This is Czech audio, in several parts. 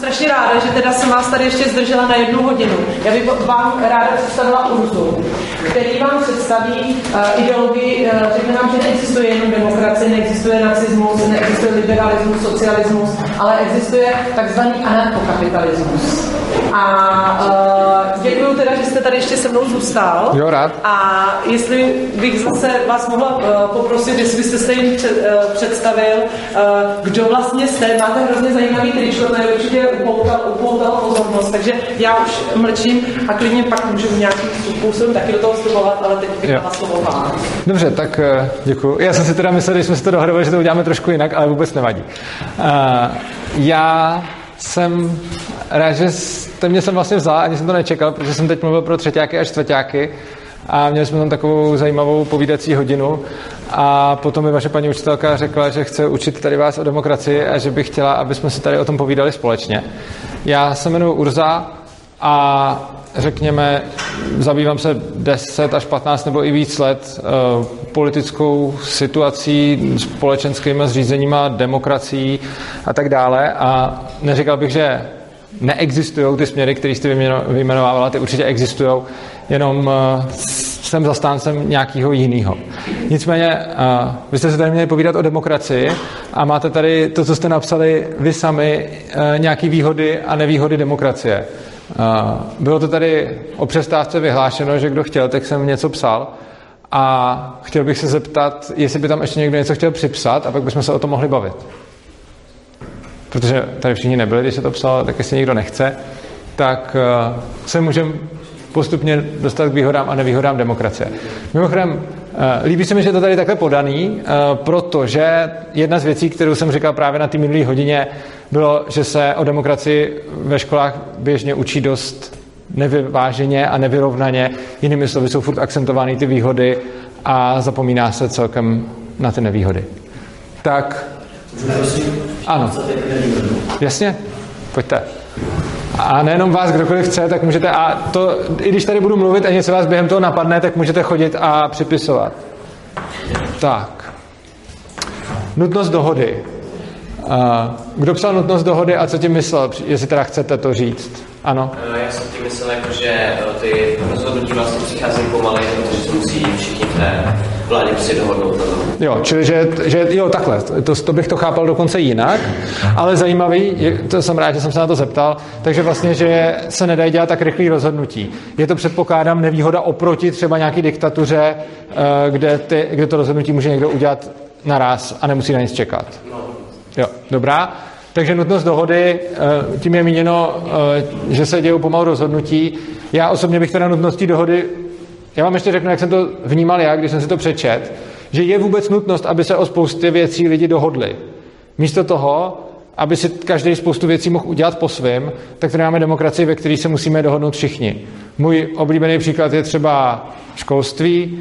Strašně ráda, že teda jsem vás tady ještě zdržela na jednu hodinu. Já bych vám ráda představila Urzu, který vám představí uh, ideologii, uh, řekne nám, že neexistuje jenom demokracie, neexistuje nacismus, neexistuje liberalismus, socialismus, ale existuje takzvaný anarchokapitalismus. A uh, děkuji teda, že jste tady ještě se mnou zůstal. Jo, rád. A jestli bych zase vás mohla uh, poprosit, jestli byste se jim před, uh, představil, uh, kdo vlastně jste, máte hrozně zajímavý tričko, to je určitě upoutal, upoutal pozornost, takže já už mlčím a klidně pak můžu nějakým způsobem taky do toho vstupovat, ale teď bych dala slovo vám. Dobře, tak děkuji. Já jsem si teda myslel, když jsme si to dohadovali, že to uděláme trošku jinak, ale vůbec nevadí. Uh, já jsem rád, že jste mě jsem vlastně vzal, ani jsem to nečekal, protože jsem teď mluvil pro třetíáky a čtvrtáky a měli jsme tam takovou zajímavou povídací hodinu a potom mi vaše paní učitelka řekla, že chce učit tady vás o demokracii a že by chtěla, aby jsme si tady o tom povídali společně. Já se jmenuji Urza a řekněme, zabývám se 10 až 15 nebo i víc let uh, politickou situací, společenskými zřízeníma, demokracií a tak dále. A neříkal bych, že neexistují ty směry, které jste vyjmenovávala, ty určitě existují, jenom uh, jsem zastáncem nějakého jiného. Nicméně, uh, vy jste se tady měli povídat o demokracii a máte tady to, co jste napsali vy sami, nějaké výhody a nevýhody demokracie. Bylo to tady o přestávce vyhlášeno, že kdo chtěl, tak jsem něco psal. A chtěl bych se zeptat, jestli by tam ještě někdo něco chtěl připsat a pak bychom se o tom mohli bavit. Protože tady všichni nebyli, když se to psalo, tak jestli někdo nechce, tak uh, se můžeme postupně dostat k výhodám a nevýhodám demokracie. Mimochodem, líbí se mi, že je to tady takhle podaný, uh, protože jedna z věcí, kterou jsem říkal právě na té minulé hodině, bylo, že se o demokracii ve školách běžně učí dost nevyváženě a nevyrovnaně. Jinými slovy jsou furt akcentovány ty výhody a zapomíná se celkem na ty nevýhody. Tak, ano. Jasně, pojďte. A nejenom vás, kdokoliv chce, tak můžete, a to, i když tady budu mluvit a něco vás během toho napadne, tak můžete chodit a připisovat. Tak. Nutnost dohody. Kdo psal nutnost dohody a co tím myslel, jestli teda chcete to říct? Ano? Eh, já jsem tím myslel, jako, že eh, ty rozhodnutí vlastně přicházejí pomalej, protože se musí všichni v té vládě prostě dohodnout na tom. Jo, čili že, že jo, takhle, to, to bych to chápal dokonce jinak, ale zajímavý, to jsem rád, že jsem se na to zeptal, takže vlastně, že se nedají dělat tak rychlý rozhodnutí. Je to předpokládám nevýhoda oproti třeba nějaký diktatuře, eh, kde, ty, kde to rozhodnutí může někdo udělat naraz a nemusí na nic čekat. Jo, dobrá. Takže nutnost dohody, eh, tím je míněno, eh, že se dějí pomalu rozhodnutí. Já osobně bych teda nutností dohody, já vám ještě řeknu, jak jsem to vnímal já, když jsem si to přečet, že je vůbec nutnost, aby se o spoustě věcí lidi dohodli. Místo toho, aby si každý spoustu věcí mohl udělat po svém, tak tady máme demokracii, ve které se musíme dohodnout všichni. Můj oblíbený příklad je třeba školství.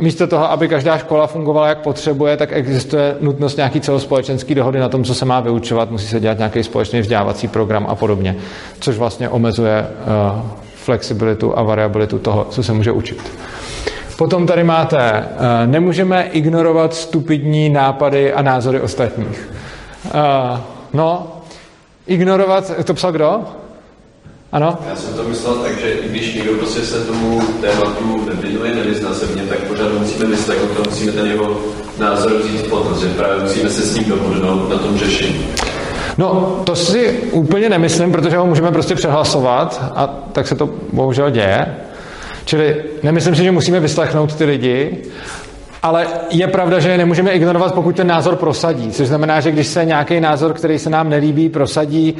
Místo toho, aby každá škola fungovala jak potřebuje, tak existuje nutnost nějaký celospolečenský dohody na tom, co se má vyučovat, musí se dělat nějaký společný vzdělávací program a podobně, což vlastně omezuje eh, flexibilitu a variabilitu toho, co se může učit. Potom tady máte, eh, nemůžeme ignorovat stupidní nápady a názory ostatních. Uh, no, ignorovat, to psal kdo? Ano? Já jsem to myslel tak, že i když někdo prostě se tomu tématu nevěnuje, nevyzná se v něm, tak pořád musíme vyslechnout a musíme ten jeho názor vzít potaz, že právě musíme se s ním dohodnout na tom řešení. No, to si úplně nemyslím, protože ho můžeme prostě přehlasovat a tak se to bohužel děje. Čili nemyslím si, že musíme vyslechnout ty lidi, ale je pravda, že je nemůžeme ignorovat, pokud ten názor prosadí. Což znamená, že když se nějaký názor, který se nám nelíbí, prosadí uh,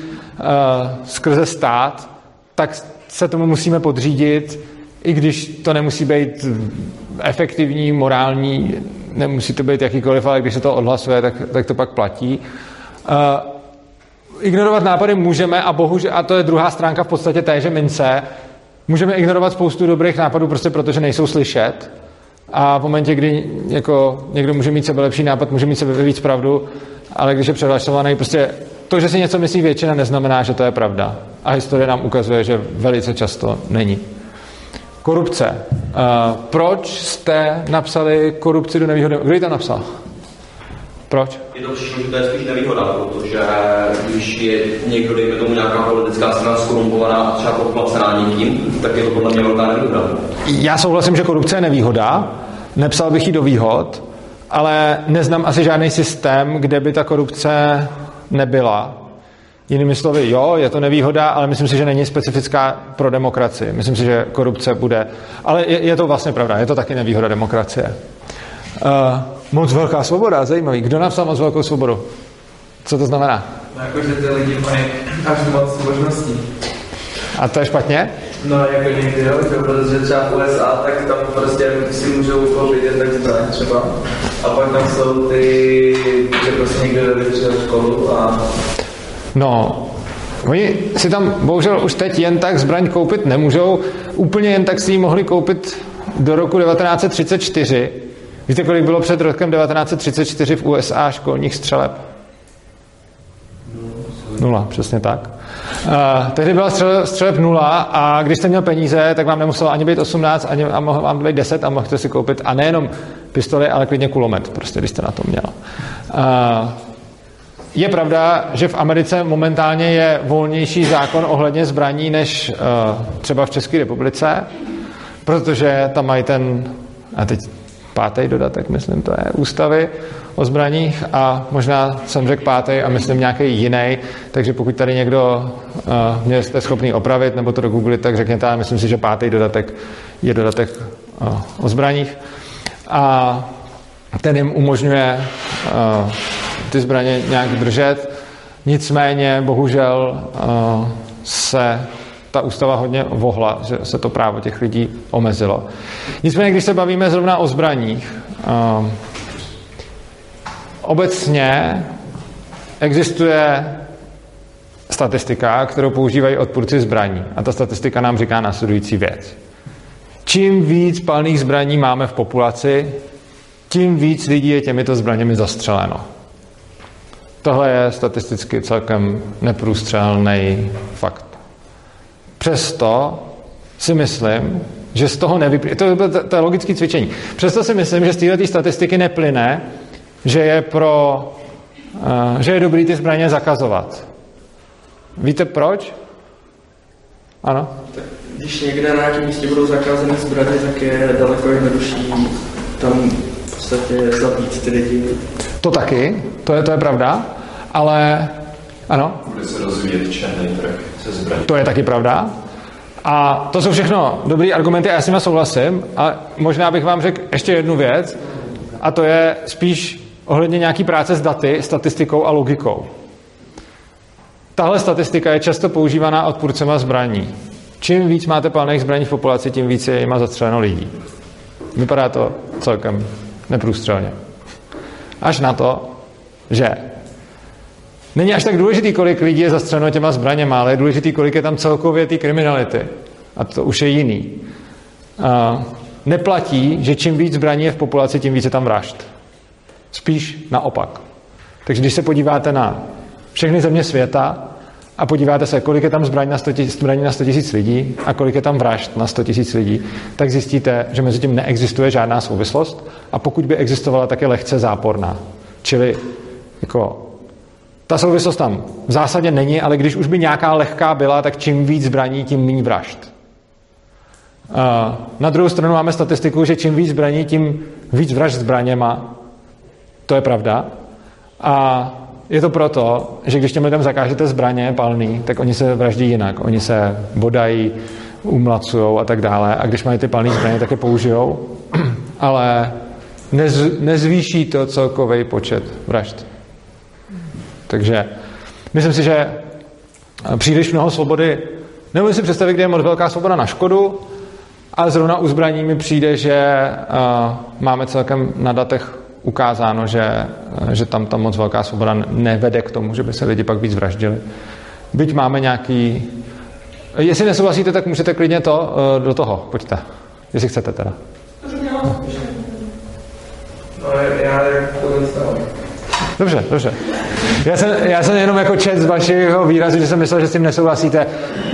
skrze stát, tak se tomu musíme podřídit, i když to nemusí být efektivní, morální, nemusí to být jakýkoliv, ale když se to odhlasuje, tak, tak to pak platí. Uh, ignorovat nápady můžeme a bohužel, a to je druhá stránka v podstatě téže mince, můžeme ignorovat spoustu dobrých nápadů prostě protože nejsou slyšet a v momentě, kdy jako někdo může mít sebe lepší nápad, může mít sebe víc pravdu, ale když je přehlašovaný, prostě to, že si něco myslí většina, neznamená, že to je pravda. A historie nám ukazuje, že velice často není. Korupce. Uh, proč jste napsali korupci do nevýhody? Kdo ji to napsal? Proč? Je to to je spíš nevýhoda, protože když je někdo, dejme tomu nějaká politická strana skorumpovaná a třeba podplacená někým, tak je to podle mě velká nevýhoda. Já souhlasím, že korupce je nevýhoda, nepsal bych ji do výhod, ale neznám asi žádný systém, kde by ta korupce nebyla. Jinými slovy, jo, je to nevýhoda, ale myslím si, že není specifická pro demokracii. Myslím si, že korupce bude. Ale je, je to vlastně pravda, je to taky nevýhoda demokracie. Uh, moc velká svoboda, zajímavý. Kdo napsal moc velkou svobodu? Co to znamená? No, jako, že ty lidi mají až moc možností. A to je špatně? No, jako někdy, jo, že protože třeba v USA, tak tam prostě si můžou koupit jen tak zbraň třeba. A pak tam jsou ty, že prostě někdo jde školu a... No, oni si tam bohužel už teď jen tak zbraň koupit nemůžou. Úplně jen tak si ji mohli koupit do roku 1934. Víte, kolik bylo před rokem 1934 v USA školních střeleb? Nula, přesně tak. Uh, tehdy byla střeleb, střeleb nula a když jste měl peníze, tak vám nemuselo ani být 18, ani a mohl vám být 10 a mohli si koupit a nejenom pistoli, ale klidně kulomet, prostě, když jste na to měl. Uh, je pravda, že v Americe momentálně je volnější zákon ohledně zbraní než uh, třeba v České republice, protože tam mají ten, a teď pátý dodatek, myslím, to je ústavy o zbraních a možná jsem řekl pátý a myslím nějaký jiný, takže pokud tady někdo uh, mě jste schopný opravit nebo to dogooglit, tak řekněte, ale myslím si, že pátý dodatek je dodatek uh, o zbraních a ten jim umožňuje uh, ty zbraně nějak držet. Nicméně, bohužel, uh, se ta ústava hodně vohla, že se to právo těch lidí omezilo. Nicméně, když se bavíme zrovna o zbraních, uh, obecně existuje statistika, kterou používají odpůrci zbraní. A ta statistika nám říká následující věc. Čím víc palných zbraní máme v populaci, tím víc lidí je těmito zbraněmi zastřeleno. Tohle je statisticky celkem neprůstřelný fakt. Přesto si myslím, že z toho nevyplývá, to, to, to je logické cvičení, přesto si myslím, že z této statistiky neplyne, že je, pro, uh, že je dobrý ty zbraně zakazovat. Víte proč? Ano? Tak, když někde na nějakém místě budou zakázané zbraně, tak je daleko jednodušší tam v podstatě zabít ty lidi. To taky, to je, to je pravda, ale ano? Bude se rozvíjet černý trh zbraní. To je taky pravda. A to jsou všechno dobré argumenty a já s nimi souhlasím. A možná bych vám řekl ještě jednu věc, a to je spíš ohledně nějaký práce s daty, statistikou a logikou. Tahle statistika je často používaná odpůrcema zbraní. Čím víc máte palných zbraní v populaci, tím víc je jima zastřeleno lidí. Vypadá to celkem neprůstřelně. Až na to, že není až tak důležitý, kolik lidí je zastřeleno těma zbraněma, ale je důležitý, kolik je tam celkově té kriminality. A to už je jiný. A neplatí, že čím víc zbraní je v populaci, tím více tam vražd. Spíš naopak. Takže když se podíváte na všechny země světa a podíváte se, kolik je tam zbraní na 100 000, zbraní na 100 000 lidí a kolik je tam vražd na 100 000 lidí, tak zjistíte, že mezi tím neexistuje žádná souvislost a pokud by existovala, tak je lehce záporná. Čili jako ta souvislost tam v zásadě není, ale když už by nějaká lehká byla, tak čím víc zbraní, tím méně vražd. Na druhou stranu máme statistiku, že čím víc zbraní, tím víc vražd zbraněma. To je pravda. A je to proto, že když těm lidem zakážete zbraně palný, tak oni se vraždí jinak. Oni se bodají, umlacují a tak dále. A když mají ty palné zbraně, tak je použijou. Ale nez, nezvýší to celkový počet vražd. Takže myslím si, že příliš mnoho svobody, nemůžu si představit, kde je moc velká svoboda na škodu, ale zrovna u zbraní mi přijde, že uh, máme celkem na datech ukázáno, že, že tam ta moc velká svoboda nevede k tomu, že by se lidi pak víc vraždili. Byť máme nějaký... Jestli nesouhlasíte, tak můžete klidně to uh, do toho. Pojďte. Jestli chcete teda. No, já to Dobře, dobře. Já jsem, já jsem jenom jako čet z vašeho výrazu, že jsem myslel, že s tím nesouhlasíte.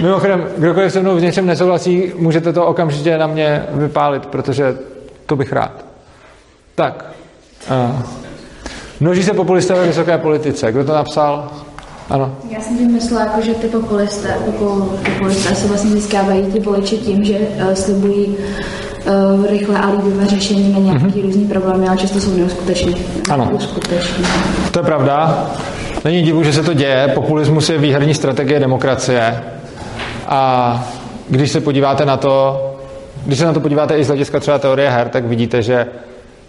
Mimochodem, kdokoliv se mnou v něčem nesouhlasí, můžete to okamžitě na mě vypálit, protože to bych rád. Tak. Uh, Množí se populisté ve vysoké politice. Kdo to napsal? Ano. Já jsem tím myslela, jako, že ty populisté, popul, populisté se vlastně získávají ty voliče tím, že uh, slibují uh, rychle a líbivé řešení na nějaké mm-hmm. různý problémy, ale často jsou neúskutečné. Ano. Neúskutečné. To je pravda. Není divu, že se to děje. Populismus je výherní strategie demokracie. A když se podíváte na to, když se na to podíváte i z hlediska třeba teorie her, tak vidíte, že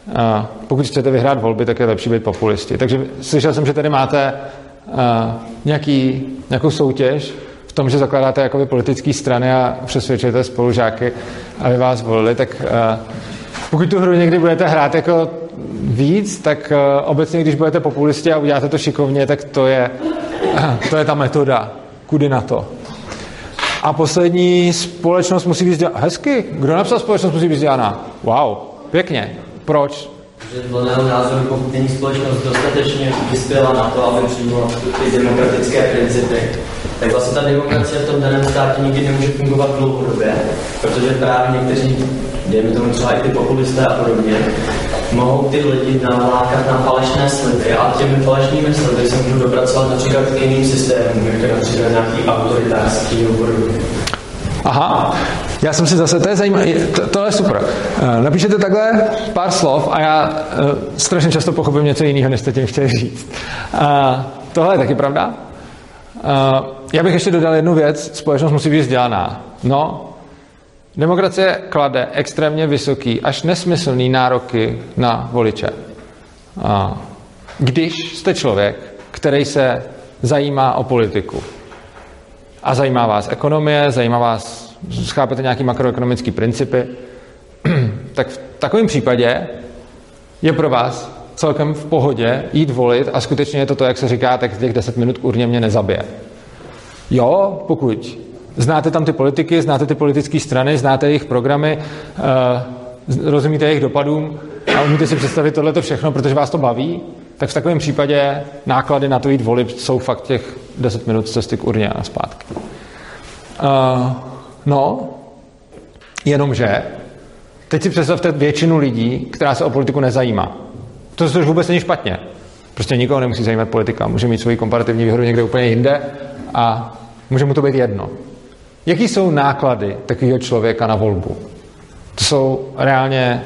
uh, pokud chcete vyhrát volby, tak je lepší být populisti. Takže slyšel jsem, že tady máte uh, nějaký, nějakou soutěž tom, že zakládáte jakoby politické strany a přesvědčujete spolužáky, aby vás volili, tak uh, pokud tu hru někdy budete hrát jako víc, tak uh, obecně, když budete populisti a uděláte to šikovně, tak to je, to je ta metoda. Kudy na to. A poslední, společnost musí být vzdělaná. Hezky. Kdo napsal společnost musí být vzdělaná? Wow, pěkně. Proč? že dle mého názoru, pokud není společnost dostatečně vyspěla na to, aby přijmula ty demokratické principy, tak vlastně ta demokracie v tom daném státě nikdy nemůže fungovat dlouhodobě, protože právě někteří, dejme tomu třeba i ty populisté a podobně, mohou ty lidi nalákat na falešné sliby a těmi falešnými sliby se můžou dopracovat například k jiným systémům, jako například nějaký autoritářský nebo. Aha, já jsem si zase, to je zajímavé, to, to je super. Eh, Napíšete takhle pár slov a já uh, strašně často pochopím něco jiného, než jste tím chtěli říct. Uh, tohle je taky pravda. Uh, já bych ještě dodal jednu věc, společnost musí být vzdělaná. No, demokracie klade extrémně vysoký, až nesmyslný nároky na voliče. Uh, když jste člověk, který se zajímá o politiku, a zajímá vás ekonomie, zajímá vás, schápete nějaký makroekonomické principy, tak v takovém případě je pro vás celkem v pohodě jít volit a skutečně je to to, jak se říká, tak těch 10 minut k urně mě nezabije. Jo, pokud znáte tam ty politiky, znáte ty politické strany, znáte jejich programy, uh, rozumíte jejich dopadům a umíte si představit tohleto všechno, protože vás to baví, tak v takovém případě náklady na to jít volit jsou fakt těch 10 minut cesty k urně a zpátky. Uh, no, jenomže teď si představte většinu lidí, která se o politiku nezajímá. To už vůbec není špatně. Prostě nikoho nemusí zajímat politika. Může mít svoji komparativní výhodu někde úplně jinde a může mu to být jedno. Jaký jsou náklady takového člověka na volbu? To jsou reálně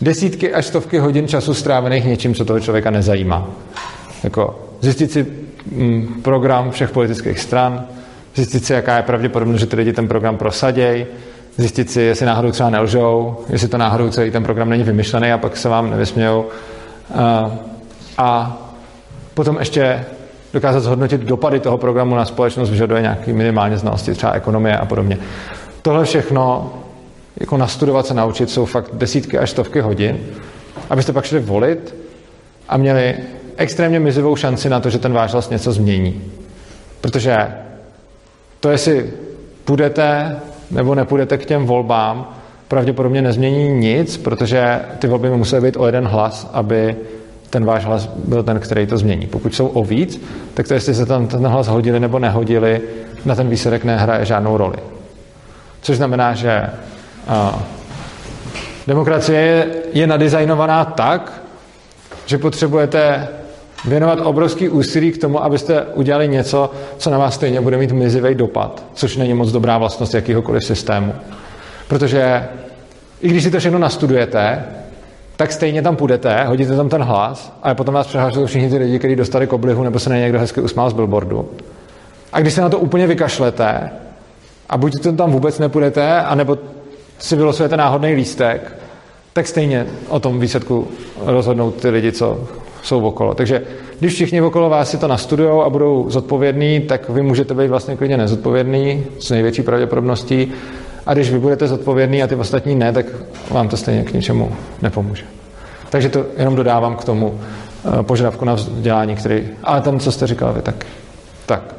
desítky až stovky hodin času strávených něčím, co toho člověka nezajímá. Jako zjistit si mm, program všech politických stran, zjistit si, jaká je pravděpodobnost, že ty lidi ten program prosaděj, zjistit si, jestli náhodou třeba nelžou, jestli to náhodou celý ten program není vymyšlený a pak se vám nevysmějou. A, a potom ještě dokázat zhodnotit dopady toho programu na společnost vyžaduje nějaký minimálně znalosti, třeba ekonomie a podobně. Tohle všechno jako nastudovat se naučit jsou fakt desítky až stovky hodin, abyste pak šli volit a měli extrémně mizivou šanci na to, že ten váš hlas něco změní. Protože to, jestli půjdete nebo nepůjdete k těm volbám, pravděpodobně nezmění nic, protože ty volby by musely být o jeden hlas, aby ten váš hlas byl ten, který to změní. Pokud jsou o víc, tak to, jestli se tam ten hlas hodili nebo nehodili, na ten výsledek nehraje žádnou roli. Což znamená, že a, demokracie je, je nadizajnovaná tak, že potřebujete věnovat obrovský úsilí k tomu, abyste udělali něco, co na vás stejně bude mít mizivý dopad, což není moc dobrá vlastnost jakýhokoliv systému. Protože i když si to všechno nastudujete, tak stejně tam půjdete, hodíte tam ten hlas, ale potom vás přehážou všichni ty lidi, kteří dostali koblihu nebo se na někdo hezky usmál z billboardu. A když se na to úplně vykašlete a buď to tam vůbec nepůjdete, anebo si vylosujete náhodný lístek, tak stejně o tom výsledku rozhodnou ty lidi, co jsou okolo. Takže když všichni okolo vás si to nastudujou a budou zodpovědní, tak vy můžete být vlastně klidně nezodpovědný s největší pravděpodobností. A když vy budete zodpovědný a ty ostatní ne, tak vám to stejně k ničemu nepomůže. Takže to jenom dodávám k tomu eh, požadavku na vzdělání, který... Ale ten, co jste říkal vy, tak... Tak.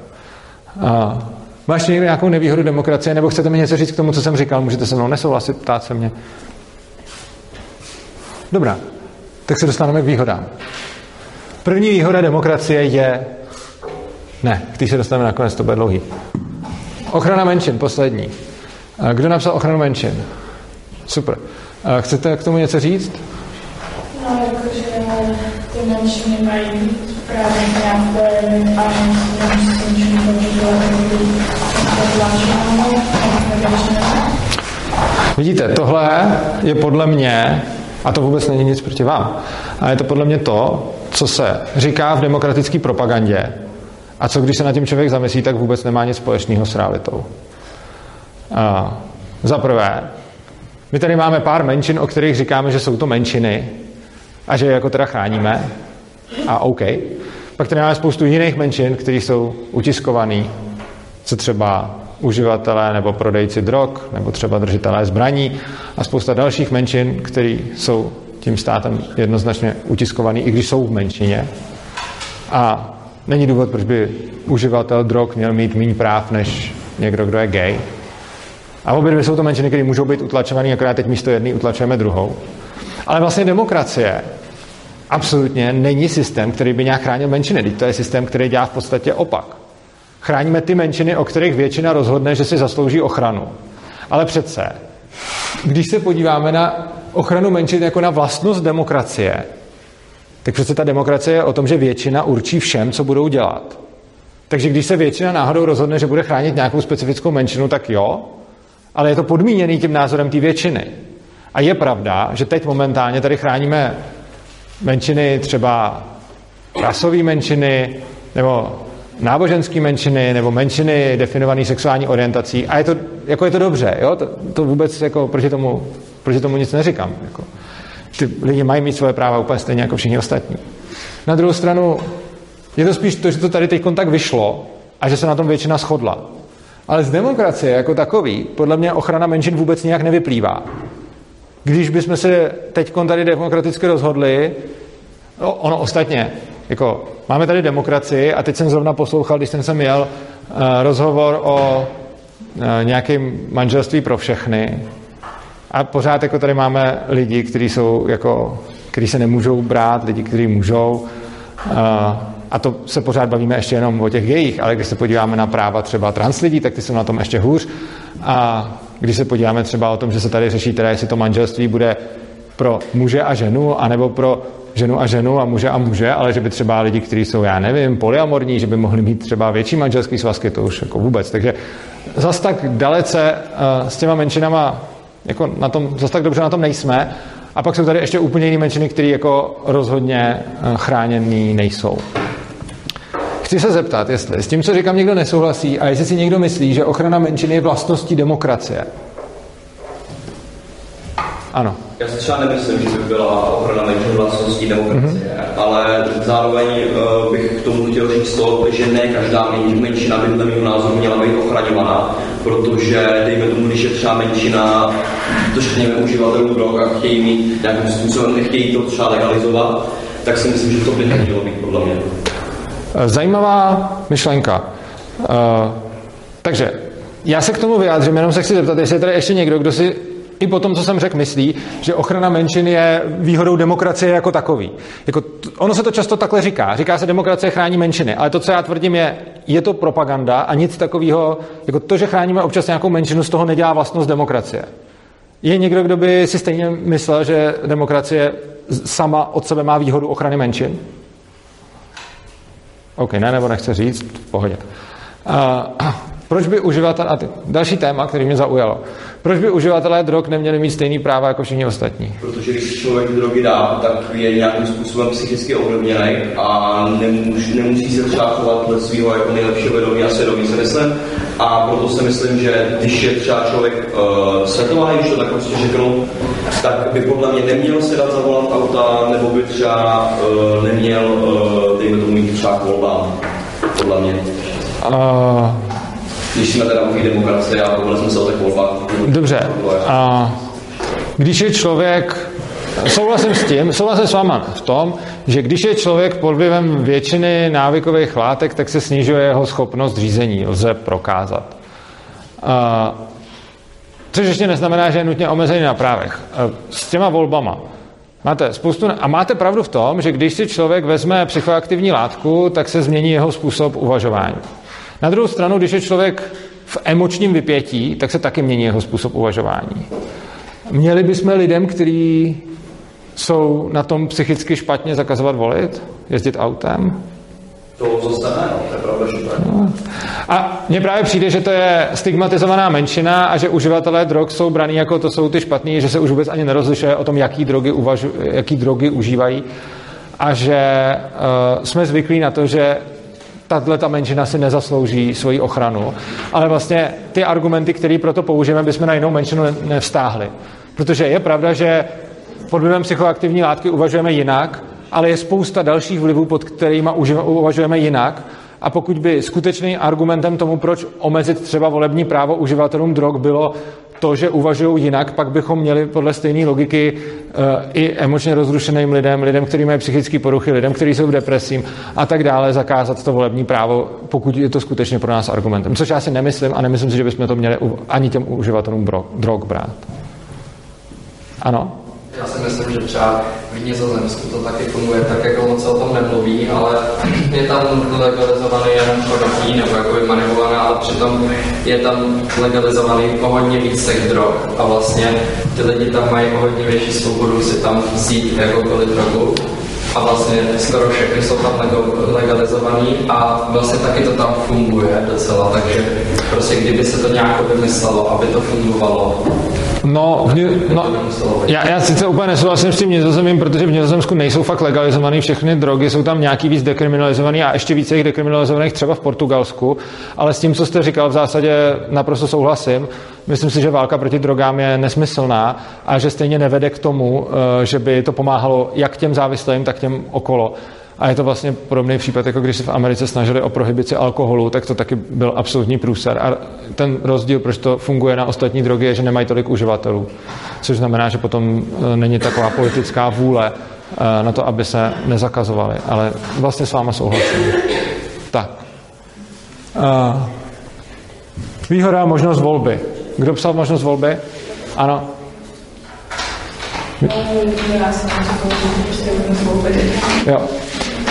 A máš někdy nějakou nevýhodu demokracie, nebo chcete mi něco říct k tomu, co jsem říkal? Můžete se mnou nesouhlasit, ptát se mě. Dobrá, tak se dostaneme k výhodám. První výhoda demokracie je... Ne, když se dostaneme nakonec, to bude dlouhý. Ochrana menšin, poslední. Kdo napsal ochranu menšin? Super. Chcete k tomu něco říct? No, jakože ty menšiny mají právě nějaké a používat Vidíte, tohle je podle mě, a to vůbec není nic proti vám, ale je to podle mě to, co se říká v demokratické propagandě a co když se na tím člověk zamyslí, tak vůbec nemá nic společného s realitou. A za prvé, my tady máme pár menšin, o kterých říkáme, že jsou to menšiny a že je jako teda chráníme. A OK. Pak tady máme spoustu jiných menšin, které jsou utiskovaný, co třeba uživatelé nebo prodejci drog, nebo třeba držitelé zbraní a spousta dalších menšin, které jsou tím státem jednoznačně utiskovaný, i když jsou v menšině. A není důvod, proč by uživatel drog měl mít méně práv než někdo, kdo je gay. A obě dvě jsou to menšiny, které můžou být utlačované, akorát teď místo jedné utlačujeme druhou. Ale vlastně demokracie absolutně není systém, který by nějak chránil menšiny. Teď to je systém, který dělá v podstatě opak. Chráníme ty menšiny, o kterých většina rozhodne, že si zaslouží ochranu. Ale přece, když se podíváme na ochranu menšin jako na vlastnost demokracie, tak přece ta demokracie je o tom, že většina určí všem, co budou dělat. Takže když se většina náhodou rozhodne, že bude chránit nějakou specifickou menšinu, tak jo, ale je to podmíněný tím názorem té většiny. A je pravda, že teď momentálně tady chráníme menšiny, třeba rasové menšiny, nebo náboženské menšiny, nebo menšiny definované sexuální orientací. A je to, jako je to dobře, jo? To, to vůbec jako proti tomu, proti tomu nic neříkám. Jako. Ty lidi mají mít svoje práva úplně stejně jako všichni ostatní. Na druhou stranu je to spíš to, že to tady teď tak vyšlo a že se na tom většina shodla. Ale z demokracie jako takový, podle mě ochrana menšin vůbec nějak nevyplývá. Když bychom se teď tady demokraticky rozhodli, no, ono ostatně, jako máme tady demokracii a teď jsem zrovna poslouchal, když jsem sem jel, uh, rozhovor o uh, nějakém manželství pro všechny a pořád jako tady máme lidi, kteří jsou jako, kteří se nemůžou brát, lidi, kteří můžou. Uh, a to se pořád bavíme ještě jenom o těch jejich, ale když se podíváme na práva třeba trans lidí, tak ty jsou na tom ještě hůř. A když se podíváme třeba o tom, že se tady řeší teda, jestli to manželství bude pro muže a ženu, anebo pro ženu a ženu a muže a muže, ale že by třeba lidi, kteří jsou, já nevím, polyamorní, že by mohli mít třeba větší manželský svazky, to už jako vůbec. Takže zas tak dalece uh, s těma menšinama, jako na tom, zas tak dobře na tom nejsme. A pak jsou tady ještě úplně jiné menšiny, které jako rozhodně uh, chráněný nejsou. Chci se zeptat, jestli s tím, co říkám, někdo nesouhlasí a jestli si někdo myslí, že ochrana menšiny je vlastností demokracie. Ano. Já si třeba nemyslím, že by byla ochrana menšin vlastností demokracie, mm-hmm. ale zároveň uh, bych k tomu chtěl říct to, že ne každá menšina by dle mého názoru měla být ochraňovaná, protože dejme tomu, když je třeba menšina, to řekněme uživatelů drog a chtějí mít nějakým způsobem, nechtějí to třeba legalizovat, tak si myslím, že to by nemělo být podle mě. Zajímavá myšlenka. Uh, takže já se k tomu vyjádřím, jenom se chci zeptat, jestli je tady ještě někdo, kdo si i po tom, co jsem řekl, myslí, že ochrana menšin je výhodou demokracie jako takový. Jako, ono se to často takhle říká. Říká se, demokracie chrání menšiny, ale to, co já tvrdím, je, je to propaganda a nic takového, jako to, že chráníme občas nějakou menšinu, z toho nedělá vlastnost demokracie. Je někdo, kdo by si stejně myslel, že demokracie sama od sebe má výhodu ochrany menšin? OK, ne, nebo nechce říct, v pohodě. Uh, proč by uživatel, a ty, další téma, který mě zaujalo, proč by uživatelé drog neměli mít stejný práva jako všichni ostatní? Protože když člověk drogy dá, tak je nějakým způsobem psychicky ovlivněný a nemusí, nemusí se třeba chovat dle svého jako nejlepšího vědomí a svědomí, se myslím. A proto si myslím, že když je třeba člověk uh, světovaný, když to tak prostě řeknu, tak by podle mě neměl se dát zavolat auta, nebo by třeba uh, neměl, uh, dejme tomu, mít třeba volba. Podle mě. Uh, když jsme teda u demokracie a bavili jsme se o těch volbách. Dobře. A když je člověk Souhlasím s tím, souhlasím s váma v tom, že když je člověk pod vlivem většiny návykových látek, tak se snižuje jeho schopnost řízení, lze prokázat. A, což ještě neznamená, že je nutně omezený na právech. A s těma volbama. Máte spoustu, a máte pravdu v tom, že když si člověk vezme psychoaktivní látku, tak se změní jeho způsob uvažování. Na druhou stranu, když je člověk v emočním vypětí, tak se taky mění jeho způsob uvažování. Měli bychom lidem, kteří jsou na tom psychicky špatně zakazovat volit, jezdit autem? To zůstane, no, to je pravda, že to je. A mně právě přijde, že to je stigmatizovaná menšina a že uživatelé drog jsou braní jako to jsou ty špatný, že se už vůbec ani nerozlišuje o tom, jaký drogy, uvažu, jaký drogy užívají a že uh, jsme zvyklí na to, že tahle ta menšina si nezaslouží svoji ochranu. Ale vlastně ty argumenty, které proto použijeme, bychom na jinou menšinu nevstáhli. Protože je pravda, že pod vlivem psychoaktivní látky uvažujeme jinak, ale je spousta dalších vlivů, pod kterými uvažujeme jinak. A pokud by skutečným argumentem tomu, proč omezit třeba volební právo uživatelům drog bylo to, že uvažují jinak, pak bychom měli podle stejné logiky uh, i emočně rozrušeným lidem, lidem, kteří mají psychické poruchy, lidem, kteří jsou v depresím a tak dále, zakázat to volební právo, pokud je to skutečně pro nás argumentem. Což já si nemyslím a nemyslím si, že bychom to měli ani těm uživatelům drog brát. Ano? Já si myslím, že třeba v Nizozemsku to taky funguje tak, jako moc se o tom nemluví, ale je tam legalizovaný jenom konopí nebo jako manipulovaná, ale přitom je tam legalizovaný o hodně víc drog. A vlastně ty lidi tam mají o hodně větší svobodu si tam vzít jakoukoliv drogu. A vlastně skoro všechny jsou tam legalizovaný a vlastně taky to tam funguje docela, takže prostě kdyby se to nějak vymyslelo, aby to fungovalo, No, v, no já, já sice úplně nesouhlasím s tím nizozemím, protože v Nizozemsku nejsou fakt legalizované všechny drogy, jsou tam nějaký víc dekriminalizovaný a ještě více jich dekriminalizovaných třeba v Portugalsku, ale s tím, co jste říkal, v zásadě naprosto souhlasím. Myslím si, že válka proti drogám je nesmyslná a že stejně nevede k tomu, eh, že by to pomáhalo jak těm závislým, tak těm okolo. A je to vlastně podobný případ, jako když se v Americe snažili o prohibici alkoholu, tak to taky byl absolutní průser. A ten rozdíl, proč to funguje na ostatní drogy, je, že nemají tolik uživatelů. Což znamená, že potom e, není taková politická vůle e, na to, aby se nezakazovali. Ale vlastně s váma souhlasím. Tak. Uh, výhoda možnost volby. Kdo psal možnost volby? Ano. Jo.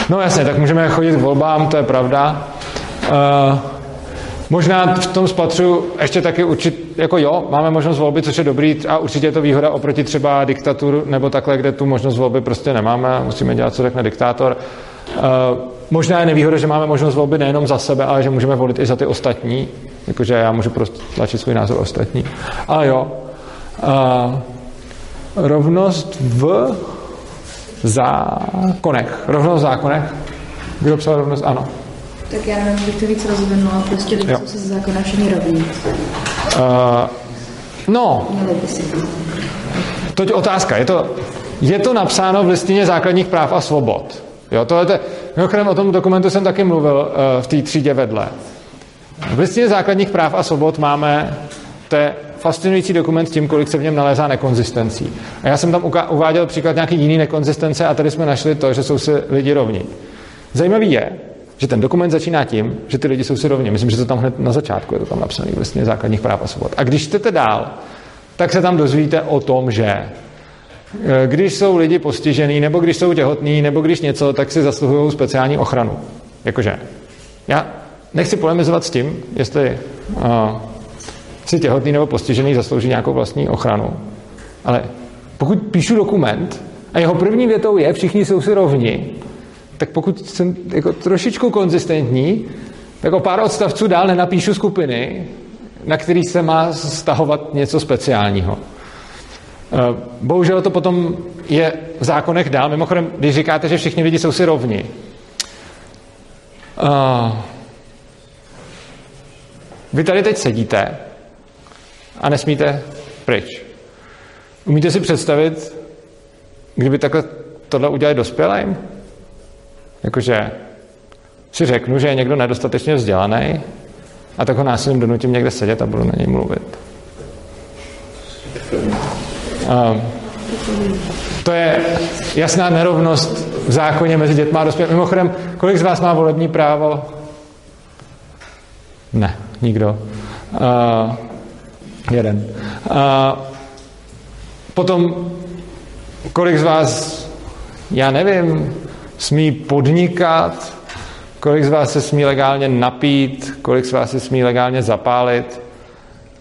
No jasně, tak můžeme chodit k volbám, to je pravda. Uh, možná v tom spatřu ještě taky určit, jako jo, máme možnost volby, což je dobrý a určitě je to výhoda oproti třeba diktaturu nebo takhle, kde tu možnost volby prostě nemáme, musíme dělat, co řekne diktátor. Uh, možná je nevýhoda, že máme možnost volby nejenom za sebe, ale že můžeme volit i za ty ostatní, jakože já můžu prostě tlačit svůj názor ostatní. Ale jo, uh, rovnost v zákonech. Rovnost v zákonech. Kdo psal rovnost? Ano. Tak já nevím, bych to víc rozvinula, prostě lidi jsou se ze zákona všichni rovní. Uh, no, toť otázka. Je to, je to napsáno v listině základních práv a svobod. Jo, tohle je, mimochodem o tom dokumentu jsem taky mluvil uh, v té třídě vedle. V listině základních práv a svobod máme, to je fascinující dokument tím, kolik se v něm nalézá nekonzistencí. A já jsem tam uváděl příklad nějaký jiný nekonzistence a tady jsme našli to, že jsou si lidi rovní. Zajímavý je, že ten dokument začíná tím, že ty lidi jsou si rovní. Myslím, že to tam hned na začátku je to tam napsané vlastně základních práv a svobod. A když jdete dál, tak se tam dozvíte o tom, že eh, když jsou lidi postižený, nebo když jsou těhotní, nebo když něco, tak si zasluhují speciální ochranu. Jakože já nechci polemizovat s tím, jestli uh, si těhotný nebo postižený zaslouží nějakou vlastní ochranu. Ale pokud píšu dokument a jeho první větou je, všichni jsou si rovni, tak pokud jsem jako trošičku konzistentní, tak o pár odstavců dál nenapíšu skupiny, na který se má stahovat něco speciálního. Eh, bohužel to potom je v zákonech dál. Mimochodem, když říkáte, že všichni lidi jsou si rovni, uh, vy tady teď sedíte a nesmíte pryč. Umíte si představit, kdyby takhle tohle udělali dospělým? Jakože si řeknu, že je někdo nedostatečně vzdělaný a tak ho násilím donutím někde sedět a budu na něj mluvit. Um, to je jasná nerovnost v zákoně mezi dětmi a dospělými. Mimochodem, kolik z vás má volební právo? Ne, nikdo. Uh, Jeden. A potom, kolik z vás, já nevím, smí podnikat, kolik z vás se smí legálně napít, kolik z vás se smí legálně zapálit.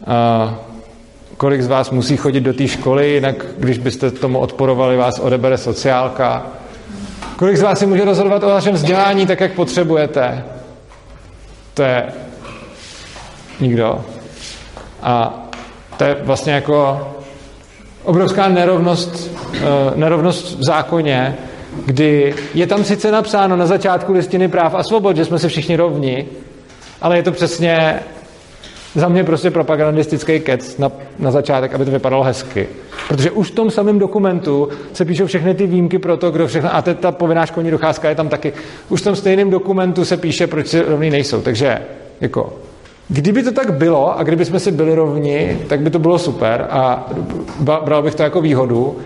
A kolik z vás musí chodit do té školy, jinak když byste tomu odporovali, vás odebere sociálka. Kolik z vás si může rozhodovat o vašem vzdělání tak, jak potřebujete? To je nikdo. A to je vlastně jako obrovská nerovnost, uh, nerovnost v zákoně, kdy je tam sice napsáno na začátku listiny práv a svobod, že jsme si všichni rovni, ale je to přesně za mě prostě propagandistický kec na, na začátek, aby to vypadalo hezky. Protože už v tom samém dokumentu se píšou všechny ty výjimky pro to, kdo všechno, a teď ta povinná školní docházka je tam taky, už v tom stejném dokumentu se píše, proč si rovní nejsou. Takže jako Kdyby to tak bylo a kdyby jsme si byli rovni, tak by to bylo super a bral bych to jako výhodu,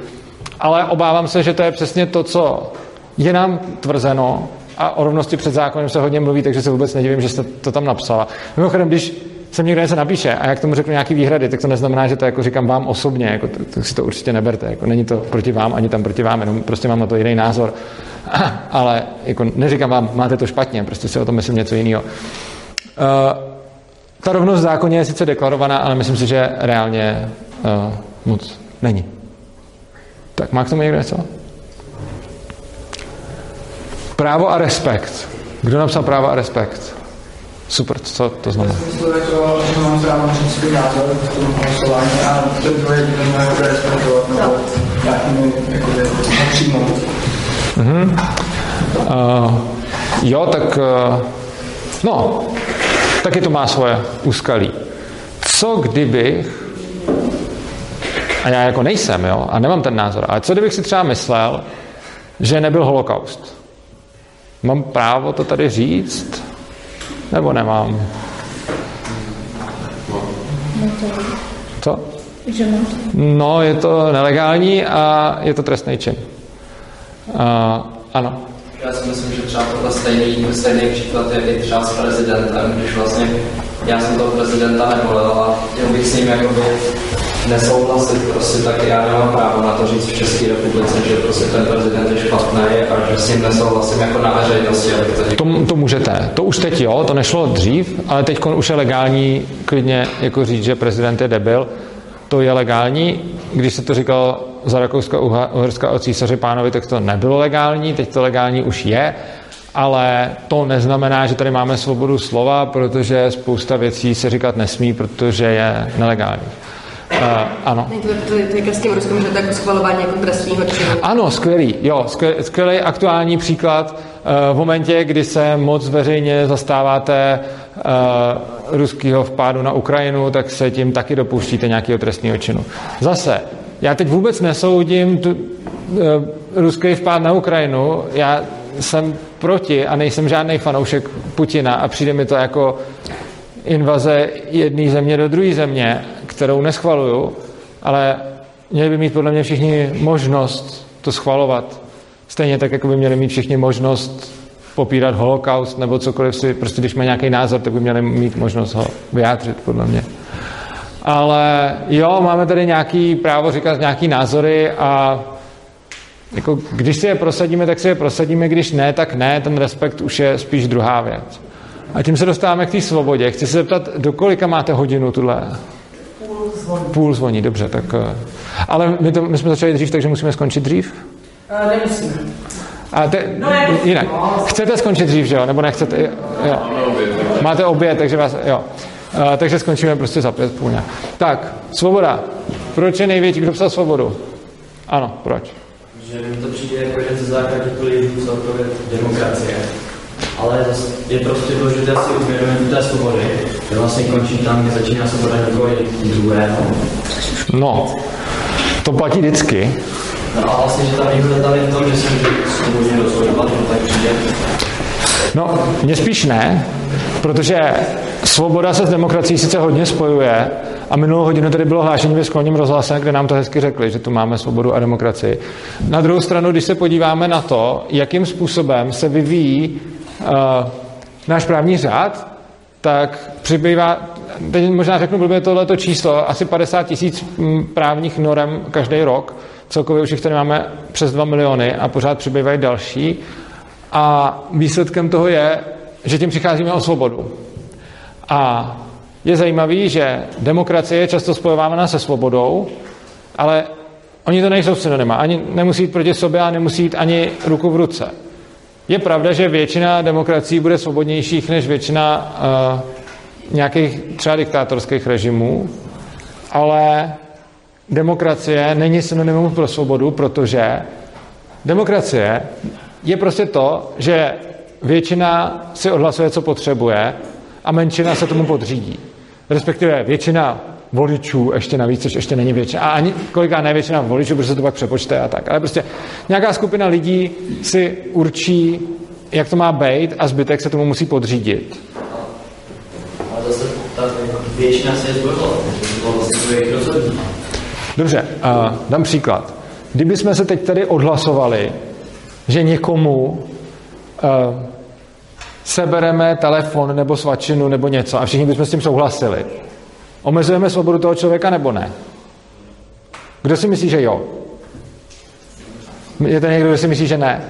ale obávám se, že to je přesně to, co je nám tvrzeno a o rovnosti před zákonem se hodně mluví, takže se vůbec nedivím, že jste to tam napsala. Mimochodem, když se někdo něco napíše a jak tomu řeknu nějaký výhrady, tak to neznamená, že to jako říkám vám osobně, jako to si to určitě neberte, jako není to proti vám, ani tam proti vám, jenom prostě mám na to jiný názor. Ale jako neříkám vám, máte to špatně, prostě si o tom myslím něco jiného. Uh, ta rovnost v zákoně je sice deklarovaná, ale myslím si, že reálně uh, moc není. Tak má k tomu někdo něco? Právo a respekt. Kdo napsal právo a respekt? Super, co to znamená? Myslím, jako, že mám právo říct svůj názor v tom hlasování a druhý by měl respektovat nebo nějakými jakoby nepřijmout. Mm-hmm. Uh, jo, tak uh, no, taky to má svoje úskalí. Co kdybych, a já jako nejsem, jo, a nemám ten názor, ale co kdybych si třeba myslel, že nebyl holokaust? Mám právo to tady říct? Nebo nemám? Co? No, je to nelegální a je to trestný čin. Uh, ano. Já si myslím, že třeba tohle stejný, stejný příklad je i třeba s prezidentem, když vlastně já jsem toho prezidenta nevolil a chtěl bych s ním jakoby nesouhlasit, prostě tak já nemám právo na to říct v České republice, že prostě ten prezident je špatný a že s ním nesouhlasím jako na veřejnosti. To, to, můžete. To už teď jo, to nešlo dřív, ale teď už je legální klidně jako říct, že prezident je debil. To je legální. Když se to říkal za Rakouska-Uherska o císaři pánovi, tak to nebylo legální, teď to legální už je, ale to neznamená, že tady máme svobodu slova, protože spousta věcí se říkat nesmí, protože je nelegální. Uh, ano. To, to, to je s tím Ruskem, že to jako schvalování jako trestního činu. Ano, skvělý, jo, skvělý, skvělý aktuální příklad. Uh, v momentě, kdy se moc veřejně zastáváte uh, ruského vpádu na Ukrajinu, tak se tím taky dopouštíte nějakého trestního činu. Zase, já teď vůbec nesoudím tu, uh, ruský vpád na Ukrajinu, já jsem proti a nejsem žádný fanoušek Putina a přijde mi to jako invaze jedné země do druhé země, kterou neschvaluju, ale měli by mít podle mě všichni možnost to schvalovat. Stejně tak, jako by měli mít všichni možnost popírat holokaust nebo cokoliv si, prostě když má nějaký názor, tak by měli mít možnost ho vyjádřit, podle mě. Ale jo, máme tady nějaký právo říkat nějaký názory a jako, když si je prosadíme, tak si je prosadíme, když ne, tak ne, ten respekt už je spíš druhá věc. A tím se dostáváme k té svobodě. Chci se zeptat, do kolika máte hodinu tuhle? Půl zvoní. Půl zvoní, dobře, tak... Eh, ale my, to, my jsme začali dřív, takže musíme skončit dřív? Uh, nemusíme. A te, no, jinak. Chcete skončit dřív, že jo? Nebo nechcete? Jo. Máte oběd, takže vás... Jo. Uh, takže skončíme prostě za pět půl Tak, svoboda. Proč je největší, kdo psal svobodu? Ano, proč? Že mi to přijde jako jeden ze základních pilířů celkově demokracie ale je prostě důležité si uvědomit té svobody, že vlastně končí tam, kde začíná svoboda někoho druhého. No, to platí vždycky. No a vlastně, že ta výhoda tam je v tom, že si může rozhodovat, že tak přijde. No, mně spíš ne, protože svoboda se s demokracií sice hodně spojuje a minulou hodinu tady bylo hlášení ve školním rozhlase, kde nám to hezky řekli, že tu máme svobodu a demokracii. Na druhou stranu, když se podíváme na to, jakým způsobem se vyvíjí uh, náš právní řád, tak přibývá, teď možná řeknu blbě tohleto číslo, asi 50 tisíc mm, právních norem každý rok, celkově už jich tady máme přes 2 miliony a pořád přibývají další. A výsledkem toho je, že tím přicházíme o svobodu. A je zajímavý, že demokracie je často spojována se svobodou, ale oni to nejsou synonyma. Ani nemusí jít proti sobě a nemusí jít ani ruku v ruce. Je pravda, že většina demokracií bude svobodnějších než většina uh, nějakých třeba diktátorských režimů, ale demokracie není synonymum pro svobodu, protože demokracie je prostě to, že většina si odhlasuje, co potřebuje a menšina se tomu podřídí. Respektive většina voličů ještě navíc, což ještě není většina. A ani koliká ne většina voličů, protože se to pak přepočte a tak. Ale prostě nějaká skupina lidí si určí, jak to má být a zbytek se tomu musí podřídit. Ale zase ta většina se je zvolila, takže to bylo vlastně. Dobře, uh, dám příklad. Kdyby jsme se teď tady odhlasovali, že někomu uh, sebereme telefon nebo svačinu nebo něco a všichni bychom s tím souhlasili, omezujeme svobodu toho člověka nebo ne? Kdo si myslí, že jo? Je to někdo, kdo si myslí, že ne?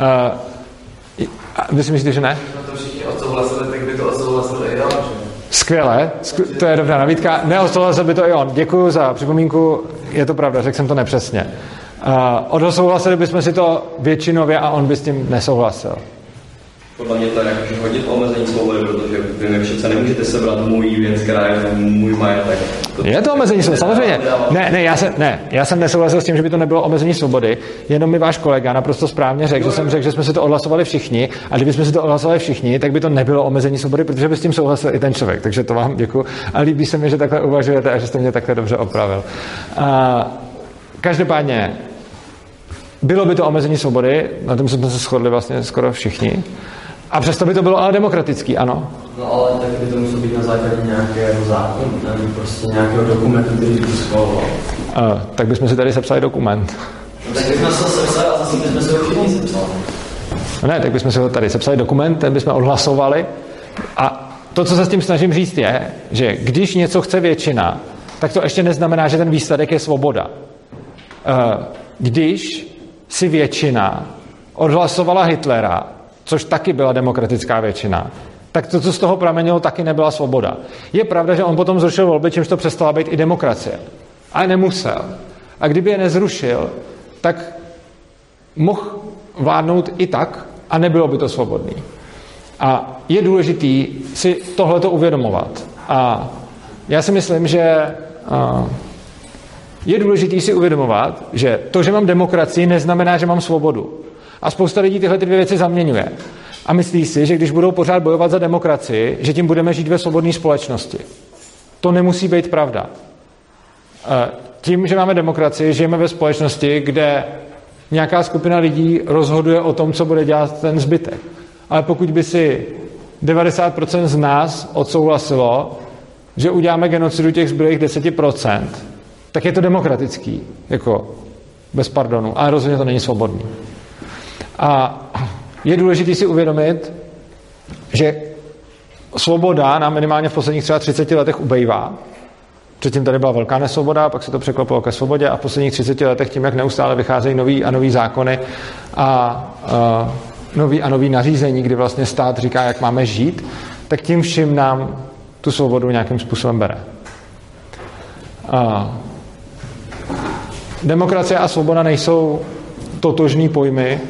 Uh, vy si myslíte, že ne? No to všichni odsouhlasili, tak by to odsouhlasili i on, že? Skvěle, to je dobrá nabídka. Neodsouhlasil by to i on. Děkuji za připomínku, je to pravda, řekl jsem to nepřesně. Uh, odhlasouhlasili bychom si to většinově a on by s tím nesouhlasil. Podle mě to je jako hodně omezení svobody, protože vy mi přece nemůžete sebrat můj věc, která je můj majetek. To Je to omezení svobody, samozřejmě. Ne, ne, já jsem, ne, já jsem nesouhlasil s tím, že by to nebylo omezení svobody, jenom mi váš kolega naprosto správně řekl, že jsem řekl, že jsme si to odhlasovali všichni a kdybychom si to odhlasovali všichni, tak by to nebylo omezení svobody, protože by s tím souhlasil i ten člověk. Takže to vám děkuji. A líbí se mi, že takhle uvažujete a že jste mě takhle dobře opravil. A, každopádně, bylo by to omezení svobody, na tom jsme se shodli vlastně skoro všichni. A přesto by to bylo ale demokratický, ano. No ale tak by to muselo být na základě nějakého zákonu, nebo prostě nějakého dokumentu, který by to schvaloval. Uh, tak bychom si tady sepsali dokument. No, tak bychom se sepsali a zase bychom se ho všichni sepsali. Ne, tak bychom si ho tady sepsali dokument, ten bychom odhlasovali. A to, co se s tím snažím říct, je, že když něco chce většina, tak to ještě neznamená, že ten výsledek je svoboda. Uh, když si většina odhlasovala Hitlera, což taky byla demokratická většina, tak to, co z toho pramenilo, taky nebyla svoboda. Je pravda, že on potom zrušil volby, čímž to přestala být i demokracie. Ale nemusel. A kdyby je nezrušil, tak mohl vládnout i tak a nebylo by to svobodný. A je důležitý si tohleto uvědomovat. A já si myslím, že je důležitý si uvědomovat, že to, že mám demokracii, neznamená, že mám svobodu. A spousta lidí tyhle ty dvě věci zaměňuje. A myslí si, že když budou pořád bojovat za demokracii, že tím budeme žít ve svobodné společnosti. To nemusí být pravda. Tím, že máme demokracii, žijeme ve společnosti, kde nějaká skupina lidí rozhoduje o tom, co bude dělat ten zbytek. Ale pokud by si 90% z nás odsouhlasilo, že uděláme genocidu těch zbylých 10%, tak je to demokratický, jako bez pardonu, ale rozhodně to není svobodný. A je důležité si uvědomit, že svoboda nám minimálně v posledních třeba 30 letech ubejvá. Předtím tady byla velká nesvoboda, pak se to překlopilo ke svobodě a v posledních 30 letech tím, jak neustále vycházejí nový a nový zákony a, a nový a nový nařízení, kdy vlastně stát říká, jak máme žít, tak tím vším nám tu svobodu nějakým způsobem bere. A demokracie a svoboda nejsou totožný pojmy,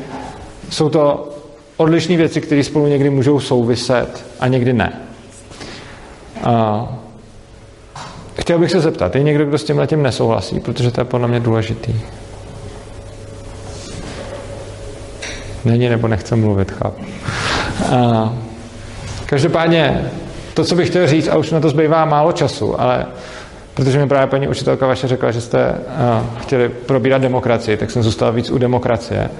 jsou to odlišné věci, které spolu někdy můžou souviset a někdy ne. A chtěl bych se zeptat, je někdo, kdo s tím tím nesouhlasí, protože to je podle mě důležitý. Není nebo nechce mluvit, chápu. A každopádně to, co bych chtěl říct, a už na to zbývá málo času, ale protože mi právě paní učitelka vaše řekla, že jste chtěli probírat demokracii, tak jsem zůstal víc u demokracie.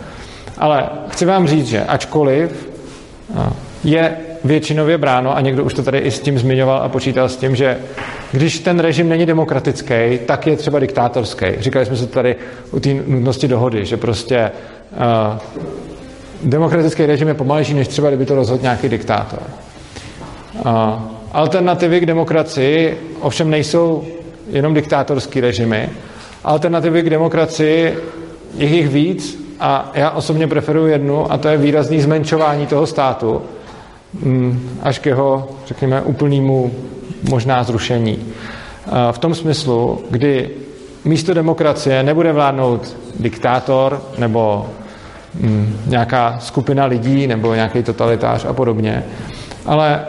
Ale chci vám říct, že ačkoliv je většinově bráno, a někdo už to tady i s tím zmiňoval a počítal s tím, že když ten režim není demokratický, tak je třeba diktátorský. Říkali jsme se tady u té nutnosti dohody, že prostě uh, demokratický režim je pomalejší, než třeba kdyby to rozhodl nějaký diktátor. Uh, alternativy k demokracii ovšem nejsou jenom diktátorský režimy. Alternativy k demokracii je jich víc a já osobně preferuji jednu, a to je výrazný zmenšování toho státu mm, až k jeho, řekněme, úplnému možná zrušení. V tom smyslu, kdy místo demokracie nebude vládnout diktátor nebo mm, nějaká skupina lidí nebo nějaký totalitář a podobně, ale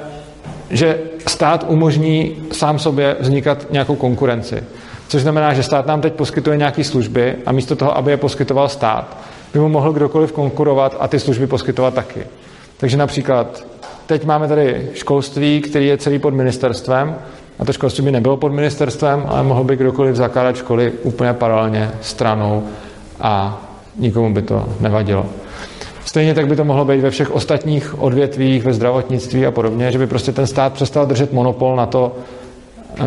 že stát umožní sám sobě vznikat nějakou konkurenci. Což znamená, že stát nám teď poskytuje nějaké služby a místo toho, aby je poskytoval stát, by mu mohl kdokoliv konkurovat a ty služby poskytovat taky. Takže například teď máme tady školství, který je celý pod ministerstvem a to školství by nebylo pod ministerstvem, ale mohl by kdokoliv zakládat školy úplně paralelně stranou a nikomu by to nevadilo. Stejně tak by to mohlo být ve všech ostatních odvětvích, ve zdravotnictví a podobně, že by prostě ten stát přestal držet monopol na to, eh,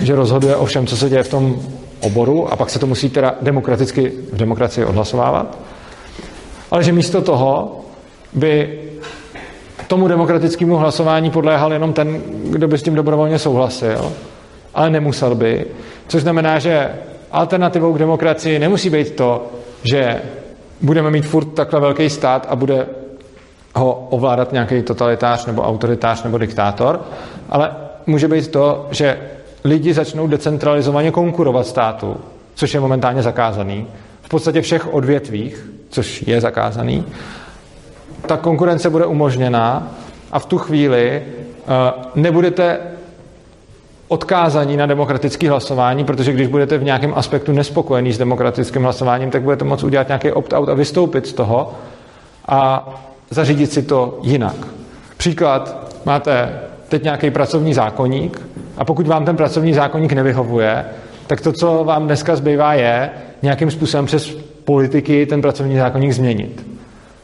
že rozhoduje o všem, co se děje v tom oboru a pak se to musí teda demokraticky v demokracii odhlasovávat. Ale že místo toho by tomu demokratickému hlasování podléhal jenom ten, kdo by s tím dobrovolně souhlasil, ale nemusel by. Což znamená, že alternativou k demokracii nemusí být to, že budeme mít furt takhle velký stát a bude ho ovládat nějaký totalitář nebo autoritář nebo diktátor, ale může být to, že lidi začnou decentralizovaně konkurovat státu, což je momentálně zakázaný, v podstatě všech odvětvích, což je zakázaný, ta konkurence bude umožněná a v tu chvíli uh, nebudete odkázaní na demokratické hlasování, protože když budete v nějakém aspektu nespokojený s demokratickým hlasováním, tak budete moct udělat nějaký opt-out a vystoupit z toho a zařídit si to jinak. Příklad, máte teď nějaký pracovní zákonník a pokud vám ten pracovní zákonník nevyhovuje, tak to, co vám dneska zbývá, je nějakým způsobem přes politiky ten pracovní zákonník změnit.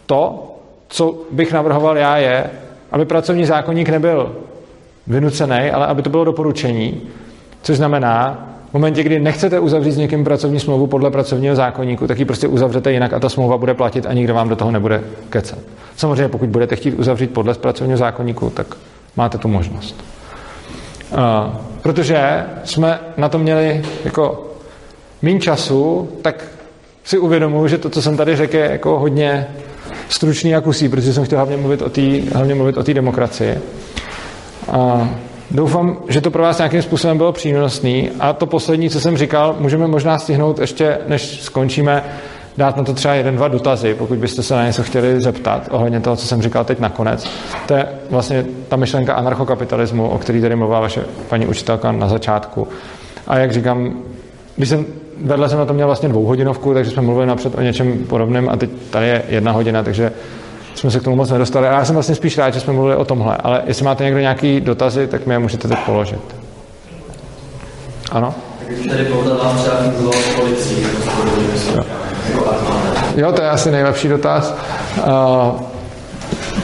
To, co bych navrhoval já, je, aby pracovní zákonník nebyl vynucený, ale aby to bylo doporučení, což znamená, v momentě, kdy nechcete uzavřít s někým pracovní smlouvu podle pracovního zákonníku, tak ji prostě uzavřete jinak a ta smlouva bude platit a nikdo vám do toho nebude kecat. Samozřejmě, pokud budete chtít uzavřít podle pracovního zákonníku, tak máte tu možnost. Uh, protože jsme na to měli jako méně času, tak si uvědomuji, že to, co jsem tady řekl, je jako hodně stručný a kusí, protože jsem chtěl hlavně mluvit o té hlavně mluvit o té demokracii. A doufám, že to pro vás nějakým způsobem bylo přínosný. A to poslední, co jsem říkal, můžeme možná stihnout ještě, než skončíme, dát na to třeba jeden, dva dotazy, pokud byste se na něco chtěli zeptat ohledně toho, co jsem říkal teď nakonec. To je vlastně ta myšlenka anarchokapitalismu, o který tady mluvila vaše paní učitelka na začátku. A jak říkám, když jsem vedle jsem na to měl vlastně dvouhodinovku, takže jsme mluvili napřed o něčem podobném a teď tady je jedna hodina, takže jsme se k tomu moc nedostali. A já jsem vlastně spíš rád, že jsme mluvili o tomhle, ale jestli máte někdo nějaký dotazy, tak mi je můžete teď položit. Ano? Tady vám třeba policii, jo. jo, to je asi nejlepší dotaz. Uh,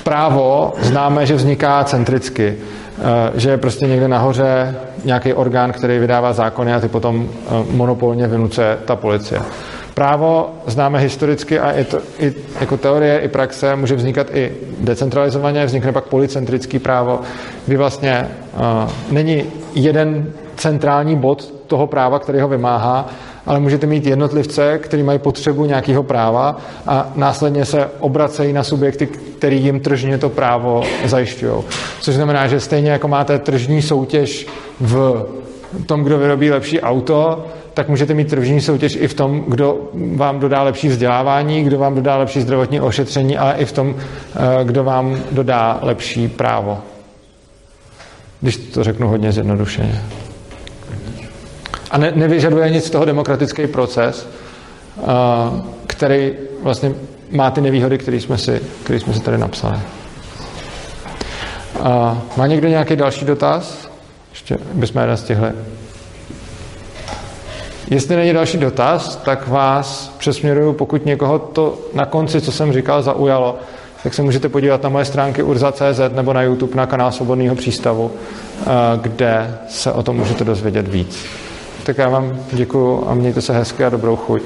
právo známe, že vzniká centricky. Eh, že je prostě někde nahoře nějaký orgán, který vydává zákony a ty potom eh, monopolně vynucuje ta policie. Právo známe historicky a i, to, i jako teorie, i praxe může vznikat i decentralizovaně, vznikne pak policentrický právo, kdy vlastně uh, není jeden centrální bod toho práva, který ho vymáhá, ale můžete mít jednotlivce, kteří mají potřebu nějakého práva a následně se obracejí na subjekty, který jim tržně to právo zajišťují. Což znamená, že stejně jako máte tržní soutěž v tom, kdo vyrobí lepší auto, tak můžete mít tržní soutěž i v tom, kdo vám dodá lepší vzdělávání, kdo vám dodá lepší zdravotní ošetření, ale i v tom, eh, kdo vám dodá lepší právo. Když to řeknu hodně zjednodušeně. A ne, nevyžaduje nic z toho demokratický proces, který vlastně má ty nevýhody, které jsme si, který jsme si tady napsali. Má někdo nějaký další dotaz? Ještě bychom jeden stihli. Jestli není další dotaz, tak vás přesměruju, pokud někoho to na konci, co jsem říkal, zaujalo, tak se můžete podívat na moje stránky urza.cz nebo na YouTube na kanál Svobodného přístavu, kde se o tom můžete dozvědět víc. Tak já vám děkuju a mějte se hezky a dobrou chuť.